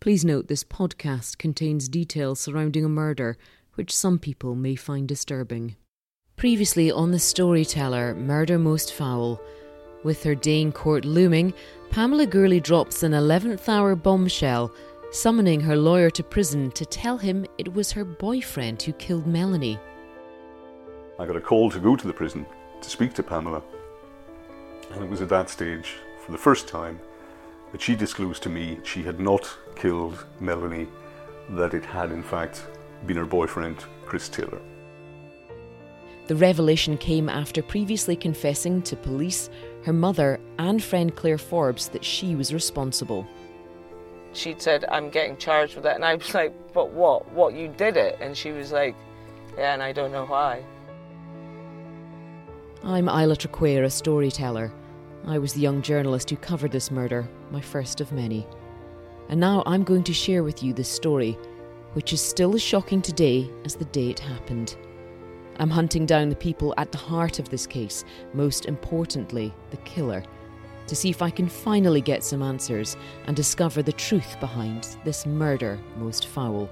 Please note this podcast contains details surrounding a murder which some people may find disturbing. Previously on The Storyteller, Murder Most Foul. With her day in court looming, Pamela Gourlay drops an 11th hour bombshell, summoning her lawyer to prison to tell him it was her boyfriend who killed Melanie. I got a call to go to the prison to speak to Pamela. And it was at that stage, for the first time, that she disclosed to me she had not killed Melanie, that it had in fact been her boyfriend, Chris Taylor. The revelation came after previously confessing to police, her mother, and friend Claire Forbes that she was responsible. She'd said, I'm getting charged with that. And I was like, But what? What? You did it? And she was like, Yeah, and I don't know why. I'm Isla Traquair, a storyteller. I was the young journalist who covered this murder, my first of many. And now I'm going to share with you this story, which is still as shocking today as the day it happened. I'm hunting down the people at the heart of this case, most importantly, the killer, to see if I can finally get some answers and discover the truth behind this murder most foul.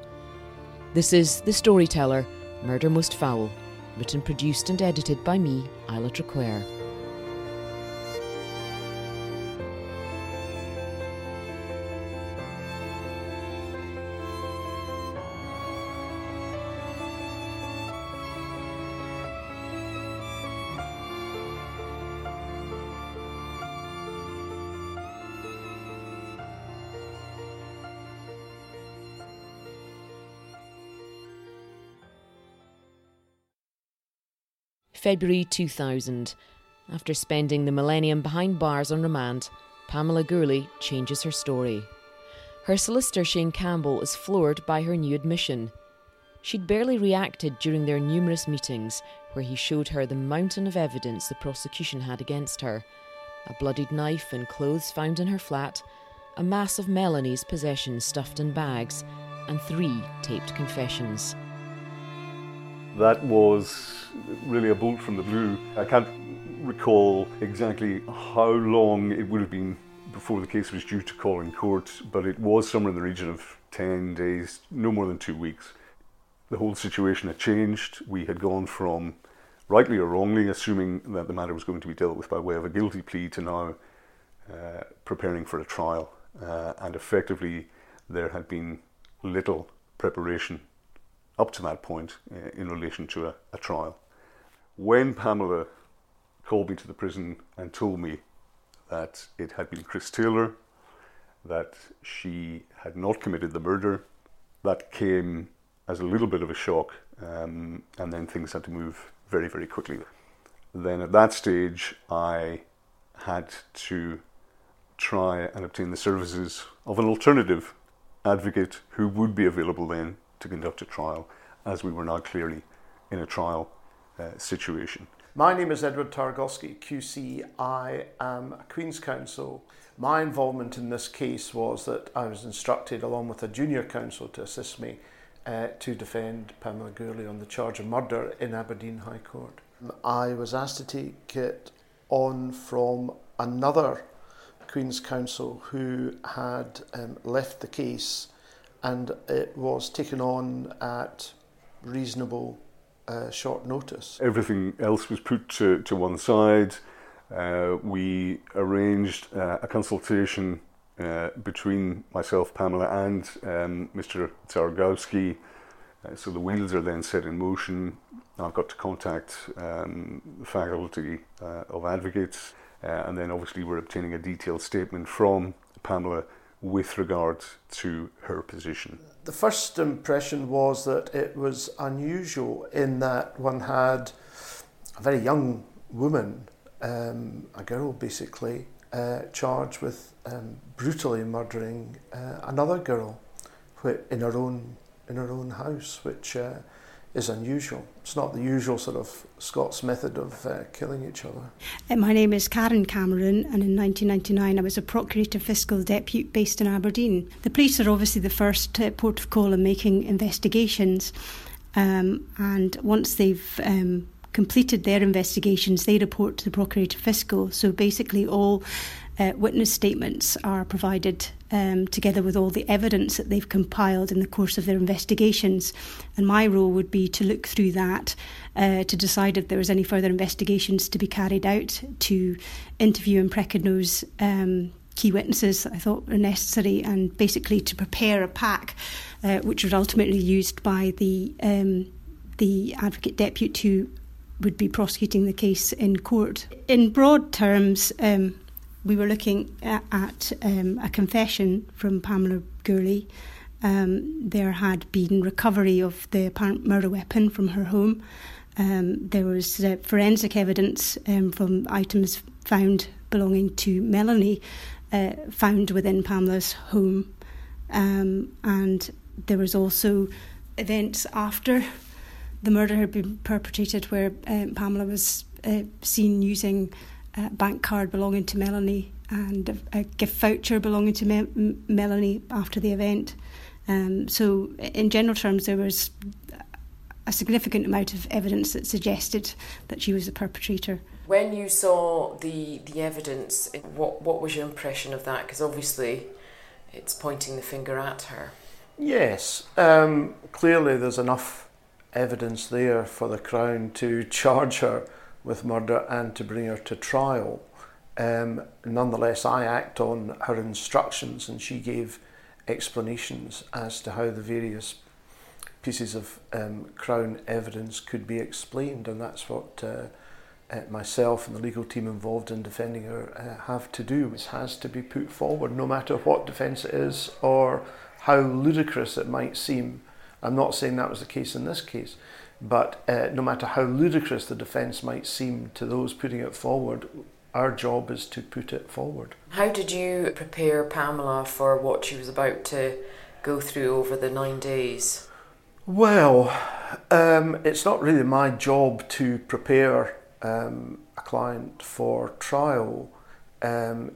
This is The Storyteller Murder Most Foul, written, produced, and edited by me, Isla Traquair. February 2000. After spending the millennium behind bars on remand, Pamela Gourlay changes her story. Her solicitor, Shane Campbell, is floored by her new admission. She'd barely reacted during their numerous meetings, where he showed her the mountain of evidence the prosecution had against her a bloodied knife and clothes found in her flat, a mass of Melanie's possessions stuffed in bags, and three taped confessions. That was really a bolt from the blue. I can't recall exactly how long it would have been before the case was due to call in court, but it was somewhere in the region of 10 days, no more than two weeks. The whole situation had changed. We had gone from, rightly or wrongly, assuming that the matter was going to be dealt with by way of a guilty plea to now uh, preparing for a trial. Uh, and effectively, there had been little preparation up to that point uh, in relation to a, a trial. When Pamela called me to the prison and told me that it had been Chris Taylor, that she had not committed the murder, that came as a little bit of a shock, um, and then things had to move very, very quickly. Then at that stage, I had to try and obtain the services of an alternative advocate who would be available then to conduct a trial, as we were now clearly in a trial uh, situation. My name is Edward Targowski, QC. I am a Queen's Counsel. My involvement in this case was that I was instructed, along with a junior counsel, to assist me uh, to defend Pamela Gourlay on the charge of murder in Aberdeen High Court. I was asked to take it on from another Queen's Counsel who had um, left the case and it was taken on at reasonable uh, short notice. Everything else was put to, to one side. Uh, we arranged uh, a consultation uh, between myself, Pamela, and um, Mr. Targowski. Uh, so the wheels are then set in motion. I've got to contact um, the faculty uh, of advocates, and then obviously we're obtaining a detailed statement from Pamela with regard to her position? The first impression was that it was unusual in that one had a very young woman, um, a girl basically, uh, charged with um, brutally murdering uh, another girl. in her own in her own house, which uh, is unusual. It's not the usual sort of Scots method of uh, killing each other. Uh, my name is Karen Cameron, and in 1999 I was a Procurator Fiscal Deputy based in Aberdeen. The police are obviously the first uh, port of call in making investigations, um, and once they've um, completed their investigations, they report to the Procurator Fiscal. So basically, all uh, witness statements are provided um, together with all the evidence that they've compiled in the course of their investigations. And my role would be to look through that uh, to decide if there was any further investigations to be carried out, to interview and precognose um, key witnesses that I thought were necessary, and basically to prepare a pack uh, which was ultimately used by the um, the advocate deputy who would be prosecuting the case in court. In broad terms, um, we were looking at, at um, a confession from Pamela Gourlay. Um, there had been recovery of the apparent murder weapon from her home. Um, there was uh, forensic evidence um, from items found belonging to Melanie uh, found within Pamela's home. Um, and there was also events after the murder had been perpetrated where uh, Pamela was uh, seen using a bank card belonging to Melanie and a, a gift voucher belonging to Me- Melanie after the event. Um, so, in general terms, there was a significant amount of evidence that suggested that she was the perpetrator. When you saw the the evidence, what what was your impression of that? Because obviously, it's pointing the finger at her. Yes, um, clearly there's enough evidence there for the Crown to charge her with murder and to bring her to trial. Um, nonetheless, I act on her instructions, and she gave explanations as to how the various pieces of um, Crown evidence could be explained, and that's what uh, uh, myself and the legal team involved in defending her uh, have to do. It has to be put forward, no matter what defence it is or how ludicrous it might seem. I'm not saying that was the case in this case, but uh, no matter how ludicrous the defence might seem to those putting it forward, our job is to put it forward. How did you prepare Pamela for what she was about to go through over the nine days? Well, um, it's not really my job to prepare um, a client for trial. Um,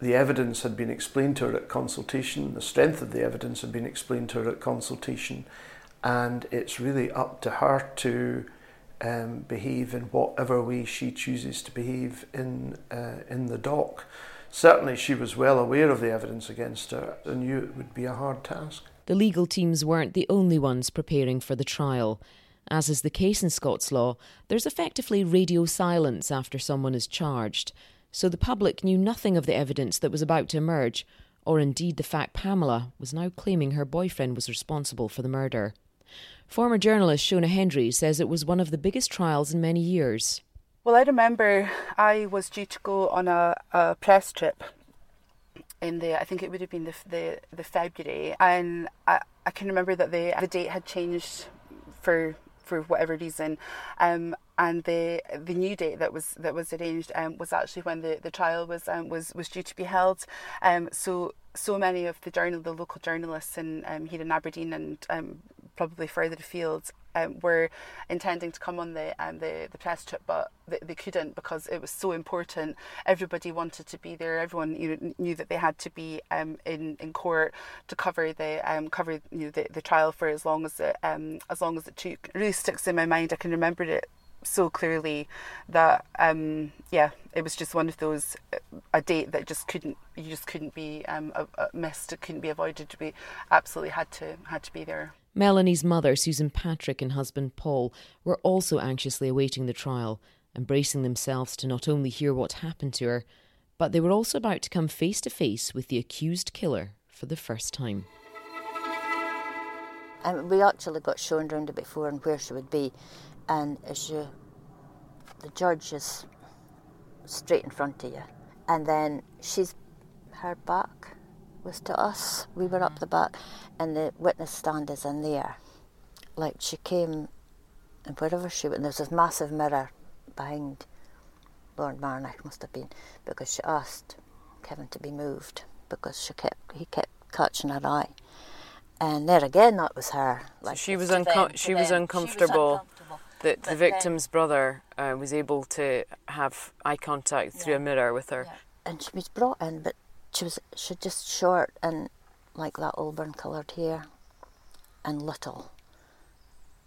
the evidence had been explained to her at consultation, the strength of the evidence had been explained to her at consultation, and it's really up to her to um, behave in whatever way she chooses to behave in uh, in the dock. Certainly, she was well aware of the evidence against her and knew it would be a hard task. The legal teams weren't the only ones preparing for the trial. As is the case in Scots law, there's effectively radio silence after someone is charged, so the public knew nothing of the evidence that was about to emerge, or indeed the fact Pamela was now claiming her boyfriend was responsible for the murder. Former journalist Shona Hendry says it was one of the biggest trials in many years. Well, I remember I was due to go on a, a press trip in the I think it would have been the the, the February, and I, I can remember that the the date had changed for for whatever reason, um, and the the new date that was that was arranged um, was actually when the, the trial was um, was was due to be held. Um, so so many of the journal the local journalists in um, here in Aberdeen and um, probably further afield um, were intending to come on the um, the, the press trip, but they, they couldn't because it was so important. Everybody wanted to be there. Everyone you know, knew that they had to be um, in in court to cover the um, cover you know, the, the trial for as long as it um, as long as it took. It really sticks in my mind. I can remember it so clearly that um, yeah, it was just one of those a date that just couldn't you just couldn't be um, missed. It couldn't be avoided. Be absolutely had to had to be there. Melanie's mother, Susan Patrick, and husband Paul were also anxiously awaiting the trial, embracing themselves to not only hear what happened to her, but they were also about to come face to face with the accused killer for the first time. And we actually got shown round it before and where she would be, and as you, the judge is straight in front of you, and then she's her back was to us. We were up the back, and the witness stand is in there. Like she came, and wherever she went, there's this massive mirror behind Lord Marnoch, must have been, because she asked Kevin to be moved because she kept he kept catching her eye, And there again, that was her. Like so she was uncom- she, was uncomfortable. That the victim's brother uh, was able to have eye contact through yeah. a mirror with her. Yeah. And she was brought in, but she was she just short and like that auburn coloured hair, and little.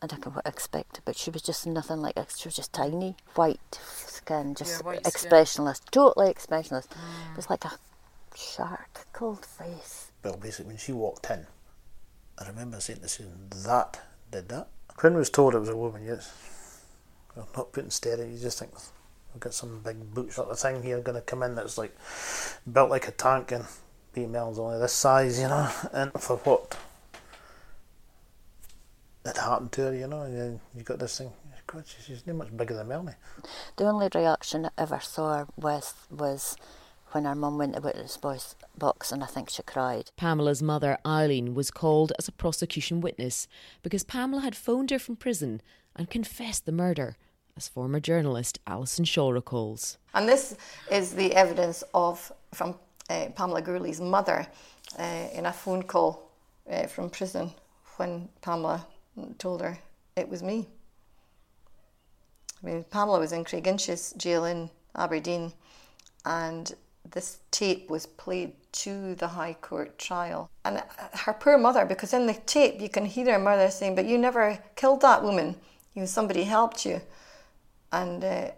I don't know what I expected, but she was just nothing like She was just tiny, white skin, just yeah, expressionless, skin. totally expressionless. Mm. It was like a shark, cold face. Well, basically, when she walked in, I remember saying to Susan, that did that. Quinn was told it was a woman, yes. I'm not putting stereo, you just think, we've got some big boot sort of thing here going to come in that's like built like a tank and females only this size, you know, and for what had happened to her, you know, and you, you got this thing. God, she's not much bigger than Melanie. The only reaction I ever saw her with was when our mum went to witness voice box and I think she cried. Pamela's mother, Eileen, was called as a prosecution witness because Pamela had phoned her from prison and confessed the murder, as former journalist Alison Shaw recalls. And this is the evidence of from uh, Pamela Gourlay's mother uh, in a phone call uh, from prison when Pamela told her it was me. I mean, Pamela was in Craiginches jail in Aberdeen, and this tape was played to the High Court trial. And her poor mother, because in the tape you can hear her mother saying, But you never killed that woman, you somebody helped you. And uh,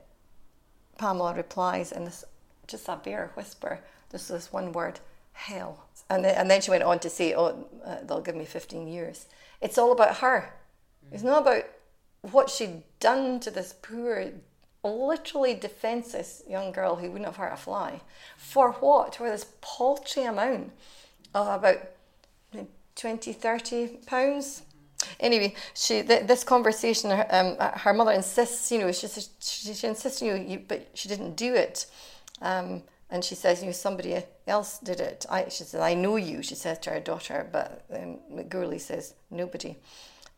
Pamela replies in this just a bare whisper, just this one word, hell. And then, and then she went on to say, Oh, uh, they'll give me 15 years. It's all about her. It's not about what she'd done to this poor, literally defenseless young girl who wouldn't have hurt a fly. For what? For this paltry amount of about 20, 30 pounds. Anyway, she th- this conversation, um, her mother insists, you know, she, she, she insists, you know, you, but she didn't do it. Um, and she says, you know, somebody else did it. I, she says, I know you, she says to her daughter, but um, McGourley says, nobody.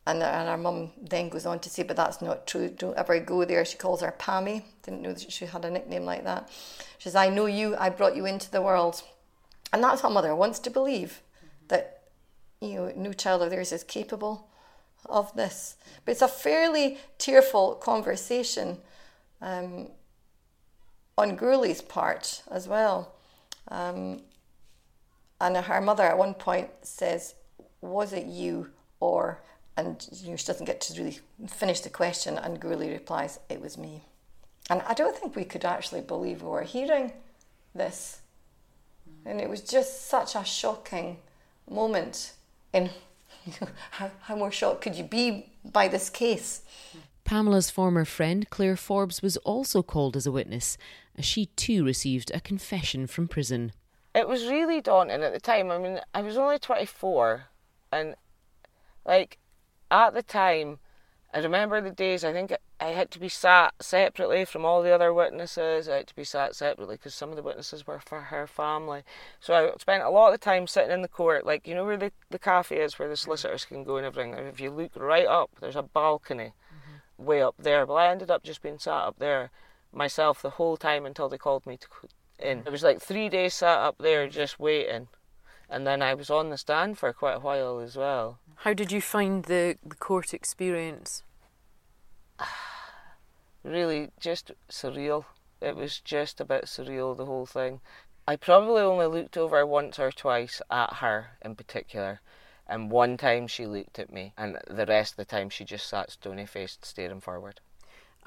And, and our mum then goes on to say, but that's not true. Don't ever go there. She calls her Pammy. Didn't know that she had a nickname like that. She says, I know you. I brought you into the world. And that's what mother wants to believe that, you know, no child of theirs is capable of this. But it's a fairly tearful conversation um, on Gourlay's part as well. Um, and her mother at one point says, Was it you or and you know, she doesn't get to really finish the question, and Gourlay replies, It was me. And I don't think we could actually believe we were hearing this. And it was just such a shocking moment in how, how more shocked could you be by this case? Pamela's former friend Claire Forbes was also called as a witness, as she too received a confession from prison. It was really daunting at the time. I mean, I was only 24, and like at the time, I remember the days, I think I had to be sat separately from all the other witnesses. I had to be sat separately because some of the witnesses were for her family. So I spent a lot of time sitting in the court, like, you know where the, the cafe is where the solicitors can go and everything? If you look right up, there's a balcony mm-hmm. way up there. But I ended up just being sat up there myself the whole time until they called me to in. It was like three days sat up there just waiting. And then I was on the stand for quite a while as well. How did you find the, the court experience? really, just surreal. It was just a bit surreal, the whole thing. I probably only looked over once or twice at her in particular, and one time she looked at me, and the rest of the time she just sat stony faced, staring forward.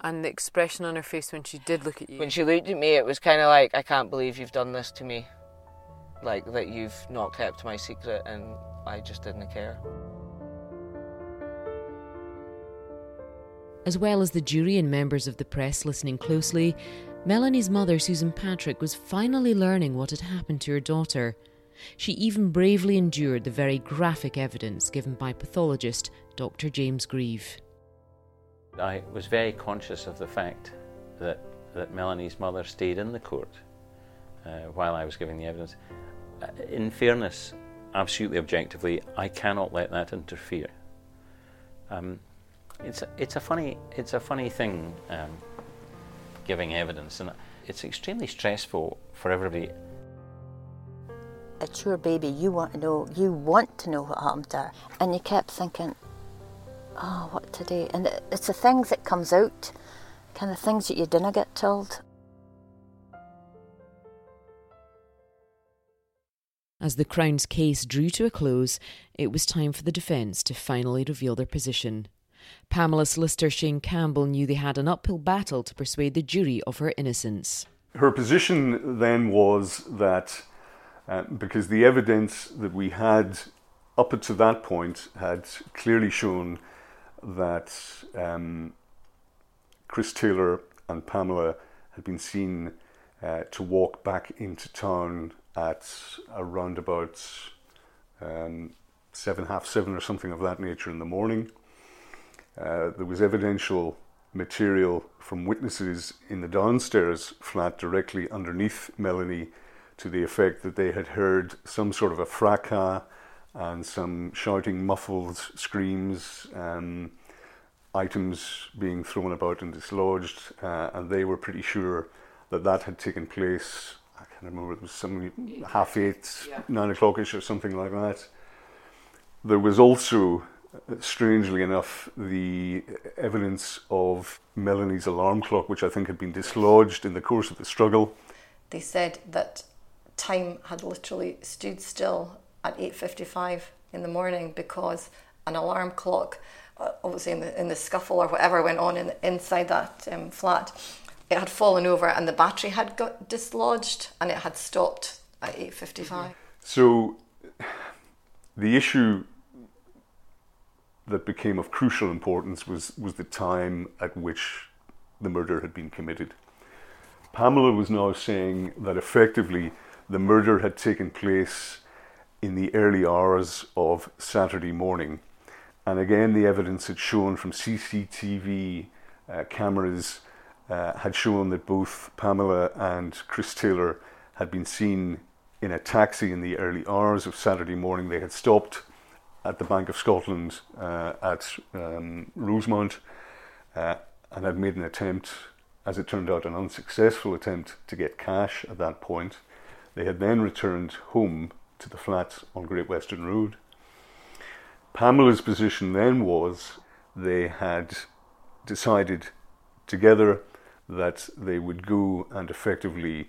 And the expression on her face when she did look at you? When she looked at me, it was kind of like, I can't believe you've done this to me. Like, that you've not kept my secret, and I just didn't care. As well as the jury and members of the press listening closely, Melanie's mother, Susan Patrick, was finally learning what had happened to her daughter. She even bravely endured the very graphic evidence given by pathologist Dr. James Grieve. I was very conscious of the fact that, that Melanie's mother stayed in the court uh, while I was giving the evidence. Uh, in fairness, absolutely objectively, I cannot let that interfere. Um, it's a, it's a funny it's a funny thing um, giving evidence, and it's extremely stressful for everybody. it's your baby. You want to know. You want to know what happened to her, and you kept thinking, "Oh, what today?" And it's the things that comes out, kind of things that you didn't get told. As the Crown's case drew to a close, it was time for the defence to finally reveal their position. Pamela's solicitor Shane Campbell knew they had an uphill battle to persuade the jury of her innocence. Her position then was that uh, because the evidence that we had up to that point had clearly shown that um, Chris Taylor and Pamela had been seen uh, to walk back into town at around about um, seven, half seven, or something of that nature in the morning. Uh, there was evidential material from witnesses in the downstairs flat directly underneath Melanie to the effect that they had heard some sort of a fracas and some shouting, muffled screams, um, items being thrown about and dislodged, uh, and they were pretty sure that that had taken place. I can't remember, it was some half eight, yeah. nine o'clockish, or something like that. There was also strangely enough, the evidence of Melanie's alarm clock, which I think had been dislodged in the course of the struggle. They said that time had literally stood still at 8.55 in the morning because an alarm clock, uh, obviously in the, in the scuffle or whatever went on in, inside that um, flat, it had fallen over and the battery had got dislodged and it had stopped at 8.55. So the issue that became of crucial importance was, was the time at which the murder had been committed. Pamela was now saying that effectively the murder had taken place in the early hours of Saturday morning. And again, the evidence had shown from CCTV uh, cameras uh, had shown that both Pamela and Chris Taylor had been seen in a taxi in the early hours of Saturday morning. They had stopped at the Bank of Scotland uh, at um, Rosemount uh, and had made an attempt, as it turned out, an unsuccessful attempt to get cash at that point. They had then returned home to the flat on Great Western Road. Pamela's position then was they had decided together that they would go and effectively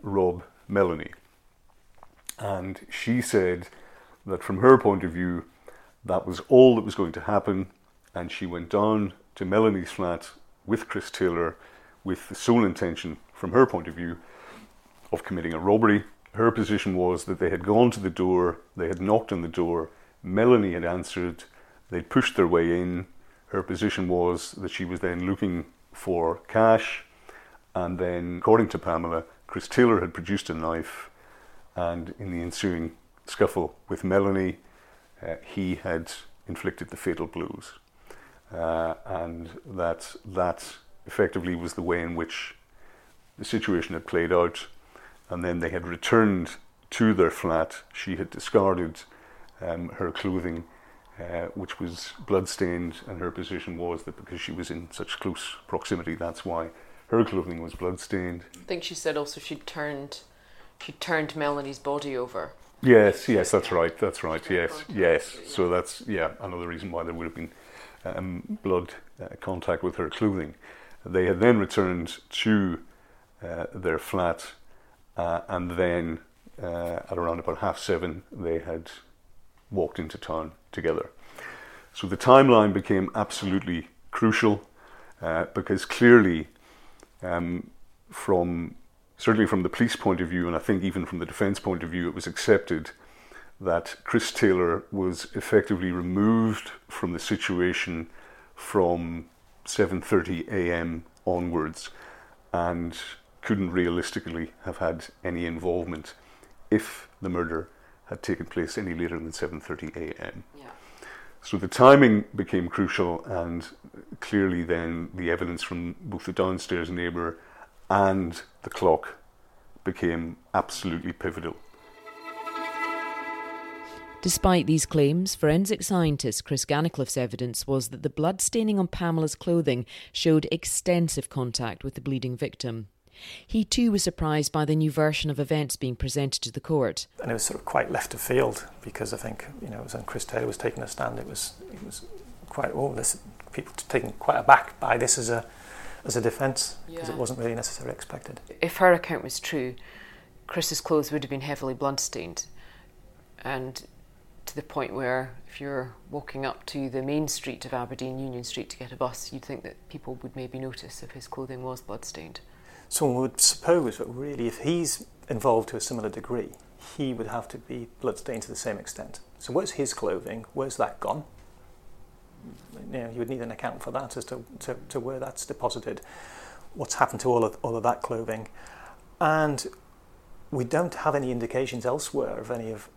rob Melanie. And she said that from her point of view, that was all that was going to happen. And she went down to Melanie's flat with Chris Taylor with the sole intention, from her point of view, of committing a robbery. Her position was that they had gone to the door, they had knocked on the door, Melanie had answered, they'd pushed their way in. Her position was that she was then looking for cash, and then, according to Pamela, Chris Taylor had produced a knife, and in the ensuing scuffle with Melanie, uh, he had inflicted the fatal blows. Uh, and that that effectively was the way in which the situation had played out. And then they had returned to their flat. She had discarded um, her clothing, uh, which was bloodstained, and her position was that because she was in such close proximity, that's why her clothing was bloodstained. I think she said also she turned she turned Melanie's body over Yes, yes, that's right. That's right. Yes, yes. So that's yeah another reason why there would have been um, blood uh, contact with her clothing. They had then returned to uh, their flat, uh, and then uh, at around about half seven, they had walked into town together. So the timeline became absolutely crucial uh, because clearly, um, from certainly from the police point of view, and I think even from the defence point of view, it was accepted that Chris Taylor was effectively removed from the situation from 7:30 a.m. onwards, and couldn't realistically have had any involvement if the murder had taken place any later than 7:30 a.m. Yeah. So the timing became crucial, and clearly then the evidence from both the downstairs neighbour and the clock became absolutely pivotal. Despite these claims, forensic scientist Chris Gannicliffe's evidence was that the blood staining on Pamela's clothing showed extensive contact with the bleeding victim. He too was surprised by the new version of events being presented to the court. And it was sort of quite left of field because I think, you know, when Chris Taylor was taking a stand, it was it was quite oh, this people taken quite aback by this as a as a defence because yeah. it wasn't really necessarily expected. If her account was true, Chris's clothes would have been heavily bloodstained, and to the point where if you're walking up to the main street of Aberdeen, Union Street, to get a bus, you'd think that people would maybe notice if his clothing was bloodstained. Someone would suppose that really, if he's involved to a similar degree, he would have to be bloodstained to the same extent. So, where's his clothing? Where's that gone? You know, you would need an account for that as to, to, to where that's deposited. What's happened to all of, all of that clothing? And we don't have any indications elsewhere of any of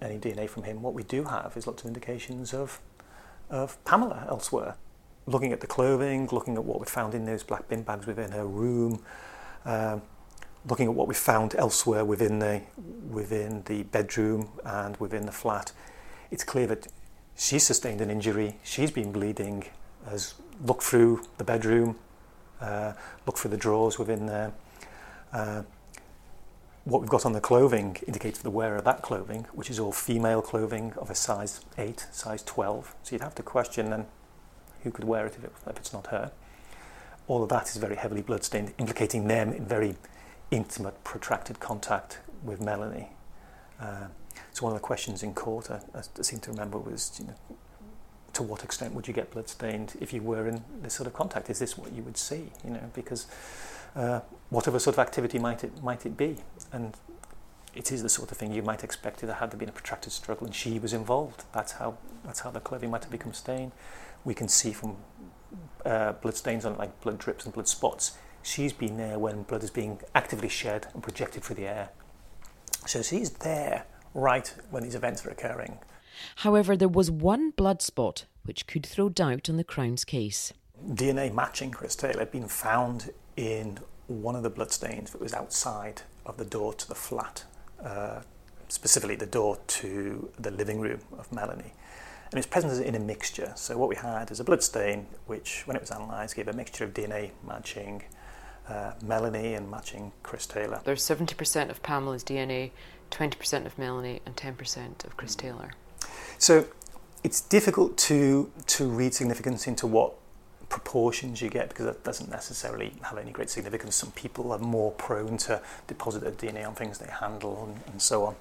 any DNA from him. What we do have is lots of indications of of Pamela elsewhere. Looking at the clothing, looking at what we found in those black bin bags within her room, um, looking at what we found elsewhere within the within the bedroom and within the flat, it's clear that she sustained an injury. She's been bleeding. Has looked through the bedroom, uh, looked through the drawers within there. Uh, what we've got on the clothing indicates the wearer of that clothing, which is all female clothing of a size 8, size 12. So you'd have to question then who could wear it if, it, if it's not her all of that is very heavily bloodstained, implicating them in very intimate, protracted contact with Melanie. Uh, so one of the questions in court, I, I seem to remember, was, you know, to what extent would you get bloodstained if you were in this sort of contact? Is this what you would see? You know, because uh, whatever sort of activity might it might it be, and it is the sort of thing you might expect if there had been a protracted struggle and she was involved. That's how that's how the clothing might have become stained. We can see from uh, blood stains on it, like blood drips and blood spots. She's been there when blood is being actively shed and projected through the air. So she's there right when these events are occurring. However, there was one blood spot which could throw doubt on the Crown's case. DNA matching Chris Taylor had been found in one of the bloodstains that was outside of the door to the flat, uh, specifically the door to the living room of Melanie and it's present in a mixture. So what we had is a blood stain, which, when it was analysed, gave a mixture of DNA matching uh, Melanie and matching Chris Taylor. There's 70% of Pamela's DNA, 20% of Melanie, and 10% of Chris Taylor. So it's difficult to to read significance into what proportions you get because that doesn't necessarily have any great significance. Some people are more prone to deposit their DNA on things they handle and, and so on.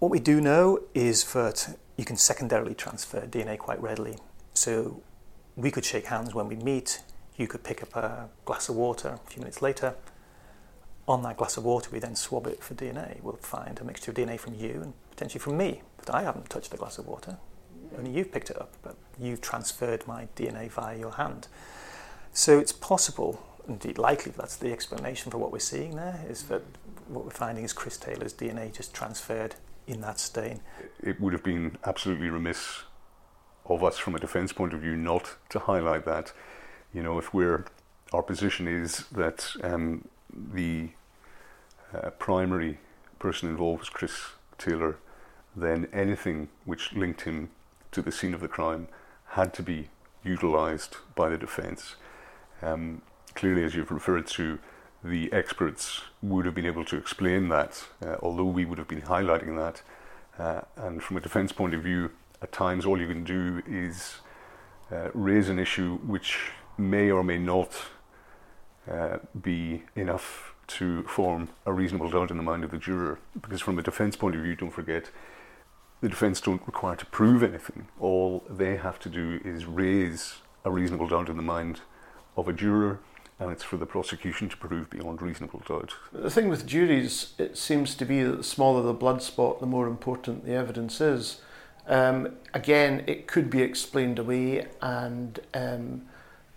What we do know is that you can secondarily transfer DNA quite readily. So we could shake hands when we meet, you could pick up a glass of water a few minutes later. On that glass of water, we then swab it for DNA. We'll find a mixture of DNA from you and potentially from me, but I haven't touched the glass of water. Only you've picked it up, but you've transferred my DNA via your hand. So it's possible, indeed likely, that's the explanation for what we're seeing there, is that what we're finding is Chris Taylor's DNA just transferred in that stain. It would have been absolutely remiss of us from a defence point of view not to highlight that. You know, if we're our position is that um, the uh, primary person involved was Chris Taylor, then anything which linked him to the scene of the crime had to be utilised by the defence. Um, clearly, as you've referred to, the experts would have been able to explain that, uh, although we would have been highlighting that. Uh, and from a defence point of view, at times all you can do is uh, raise an issue which may or may not uh, be enough to form a reasonable doubt in the mind of the juror. Because from a defence point of view, don't forget, the defence don't require to prove anything. All they have to do is raise a reasonable doubt in the mind of a juror and it's for the prosecution to prove beyond reasonable doubt. The thing with juries, it seems to be that the smaller the blood spot, the more important the evidence is. Um, again, it could be explained away and um,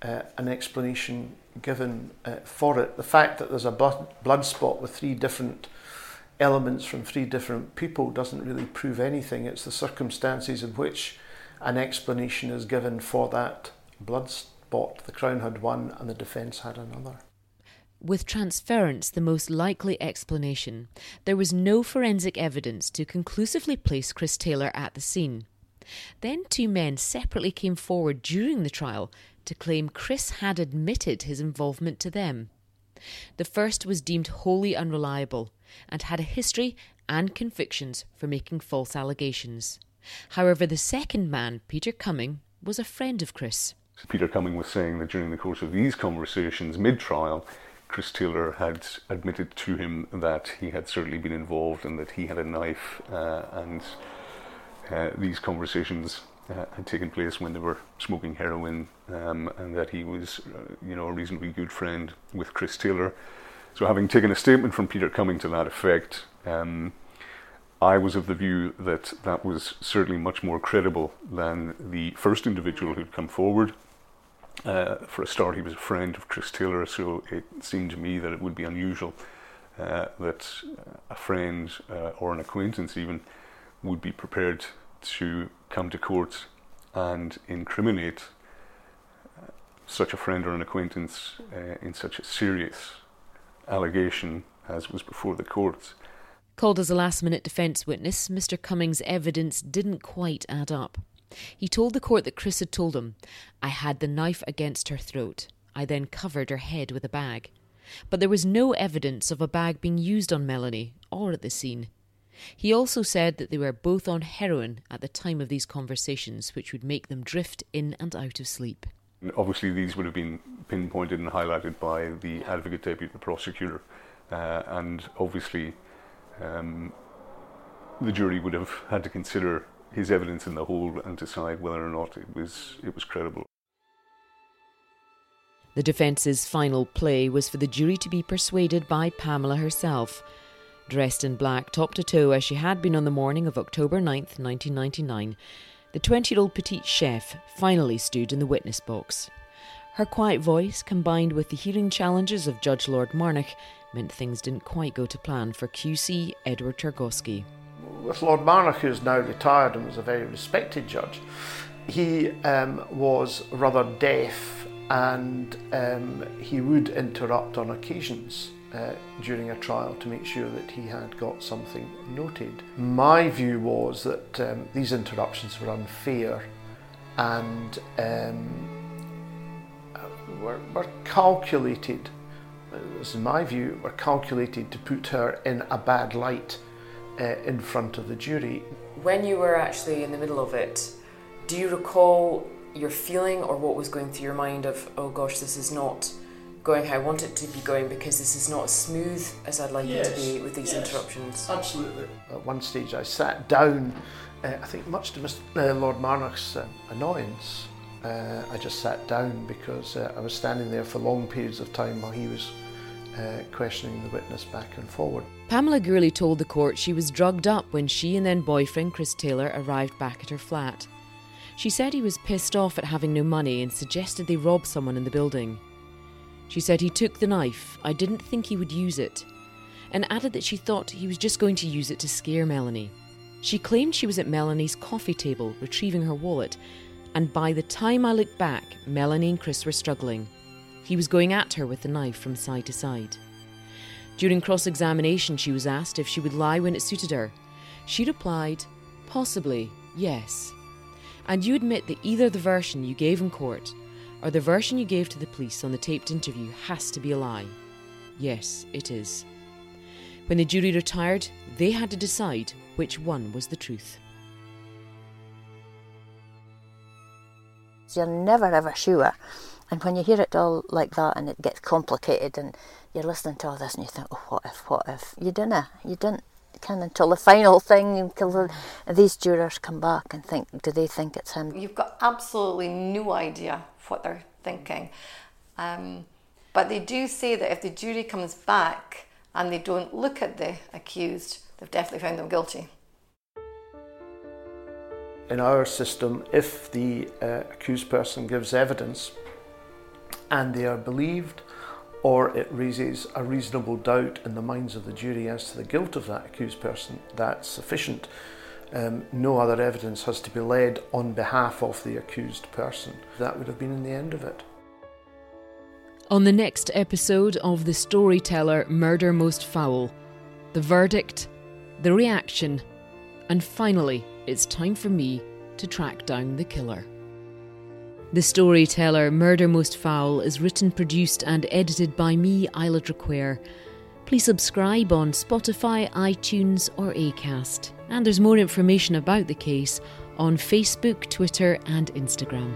uh, an explanation given uh, for it. The fact that there's a blood spot with three different elements from three different people doesn't really prove anything. It's the circumstances in which an explanation is given for that blood spot the Crown had one and the defence had another. With transference the most likely explanation, there was no forensic evidence to conclusively place Chris Taylor at the scene. Then two men separately came forward during the trial to claim Chris had admitted his involvement to them. The first was deemed wholly unreliable and had a history and convictions for making false allegations. However, the second man, Peter Cumming, was a friend of Chris. Peter Cumming was saying that during the course of these conversations mid trial, Chris Taylor had admitted to him that he had certainly been involved and that he had a knife, uh, and uh, these conversations uh, had taken place when they were smoking heroin, um, and that he was, uh, you know, a reasonably good friend with Chris Taylor. So, having taken a statement from Peter Cumming to that effect, um, I was of the view that that was certainly much more credible than the first individual who'd come forward. Uh, for a start, he was a friend of Chris Taylor, so it seemed to me that it would be unusual uh, that a friend uh, or an acquaintance even would be prepared to come to court and incriminate uh, such a friend or an acquaintance uh, in such a serious allegation as was before the courts. Called as a last minute defence witness, Mr. Cummings' evidence didn't quite add up. He told the court that Chris had told him, I had the knife against her throat. I then covered her head with a bag. But there was no evidence of a bag being used on Melanie or at the scene. He also said that they were both on heroin at the time of these conversations, which would make them drift in and out of sleep. Obviously, these would have been pinpointed and highlighted by the advocate deputy prosecutor, uh, and obviously, um, the jury would have had to consider his evidence in the whole and decide whether or not it was it was credible. The defence's final play was for the jury to be persuaded by Pamela herself. Dressed in black top to toe as she had been on the morning of October 9th, 1999, the 20 year old petite chef finally stood in the witness box. Her quiet voice, combined with the hearing challenges of Judge Lord Marnoch, meant things didn't quite go to plan for QC Edward Targowski. With Lord Marnoch, who's now retired and was a very respected judge, he um, was rather deaf and um, he would interrupt on occasions. Uh, during a trial to make sure that he had got something noted. My view was that um, these interruptions were unfair and um, were, were calculated, as in my view, were calculated to put her in a bad light uh, in front of the jury. When you were actually in the middle of it, do you recall your feeling or what was going through your mind of, oh gosh, this is not going how I want it to be going because this is not as smooth as I'd like yes, it to be with these yes, interruptions. Absolutely. At one stage, I sat down. Uh, I think much to Mr. Uh, Lord Marnoch's uh, annoyance, uh, I just sat down because uh, I was standing there for long periods of time while he was uh, questioning the witness back and forward. Pamela Gourlay told the court she was drugged up when she and then boyfriend Chris Taylor arrived back at her flat. She said he was pissed off at having no money and suggested they rob someone in the building. She said he took the knife, I didn't think he would use it, and added that she thought he was just going to use it to scare Melanie. She claimed she was at Melanie's coffee table retrieving her wallet, and by the time I looked back, Melanie and Chris were struggling. He was going at her with the knife from side to side. During cross examination, she was asked if she would lie when it suited her. She replied, Possibly, yes. And you admit that either the version you gave in court or the version you gave to the police on the taped interview has to be a lie. Yes, it is. When the jury retired, they had to decide which one was the truth. You're never ever sure. And when you hear it all like that and it gets complicated and you're listening to all this and you think, oh, what if, what if? You didn't. You didn't can until the final thing, until the, these jurors come back and think, do they think it's him? You've got absolutely no idea what they're thinking. Um, but they do say that if the jury comes back and they don't look at the accused, they've definitely found them guilty. In our system, if the uh, accused person gives evidence and they are believed, or it raises a reasonable doubt in the minds of the jury as to the guilt of that accused person, that's sufficient. Um, no other evidence has to be led on behalf of the accused person. That would have been in the end of it. On the next episode of The Storyteller Murder Most Foul, the verdict, the reaction, and finally, it's time for me to track down the killer. The Storyteller Murder Most Foul is written, produced, and edited by me, Isla Traquair. Please subscribe on Spotify, iTunes, or Acast. And there's more information about the case on Facebook, Twitter, and Instagram.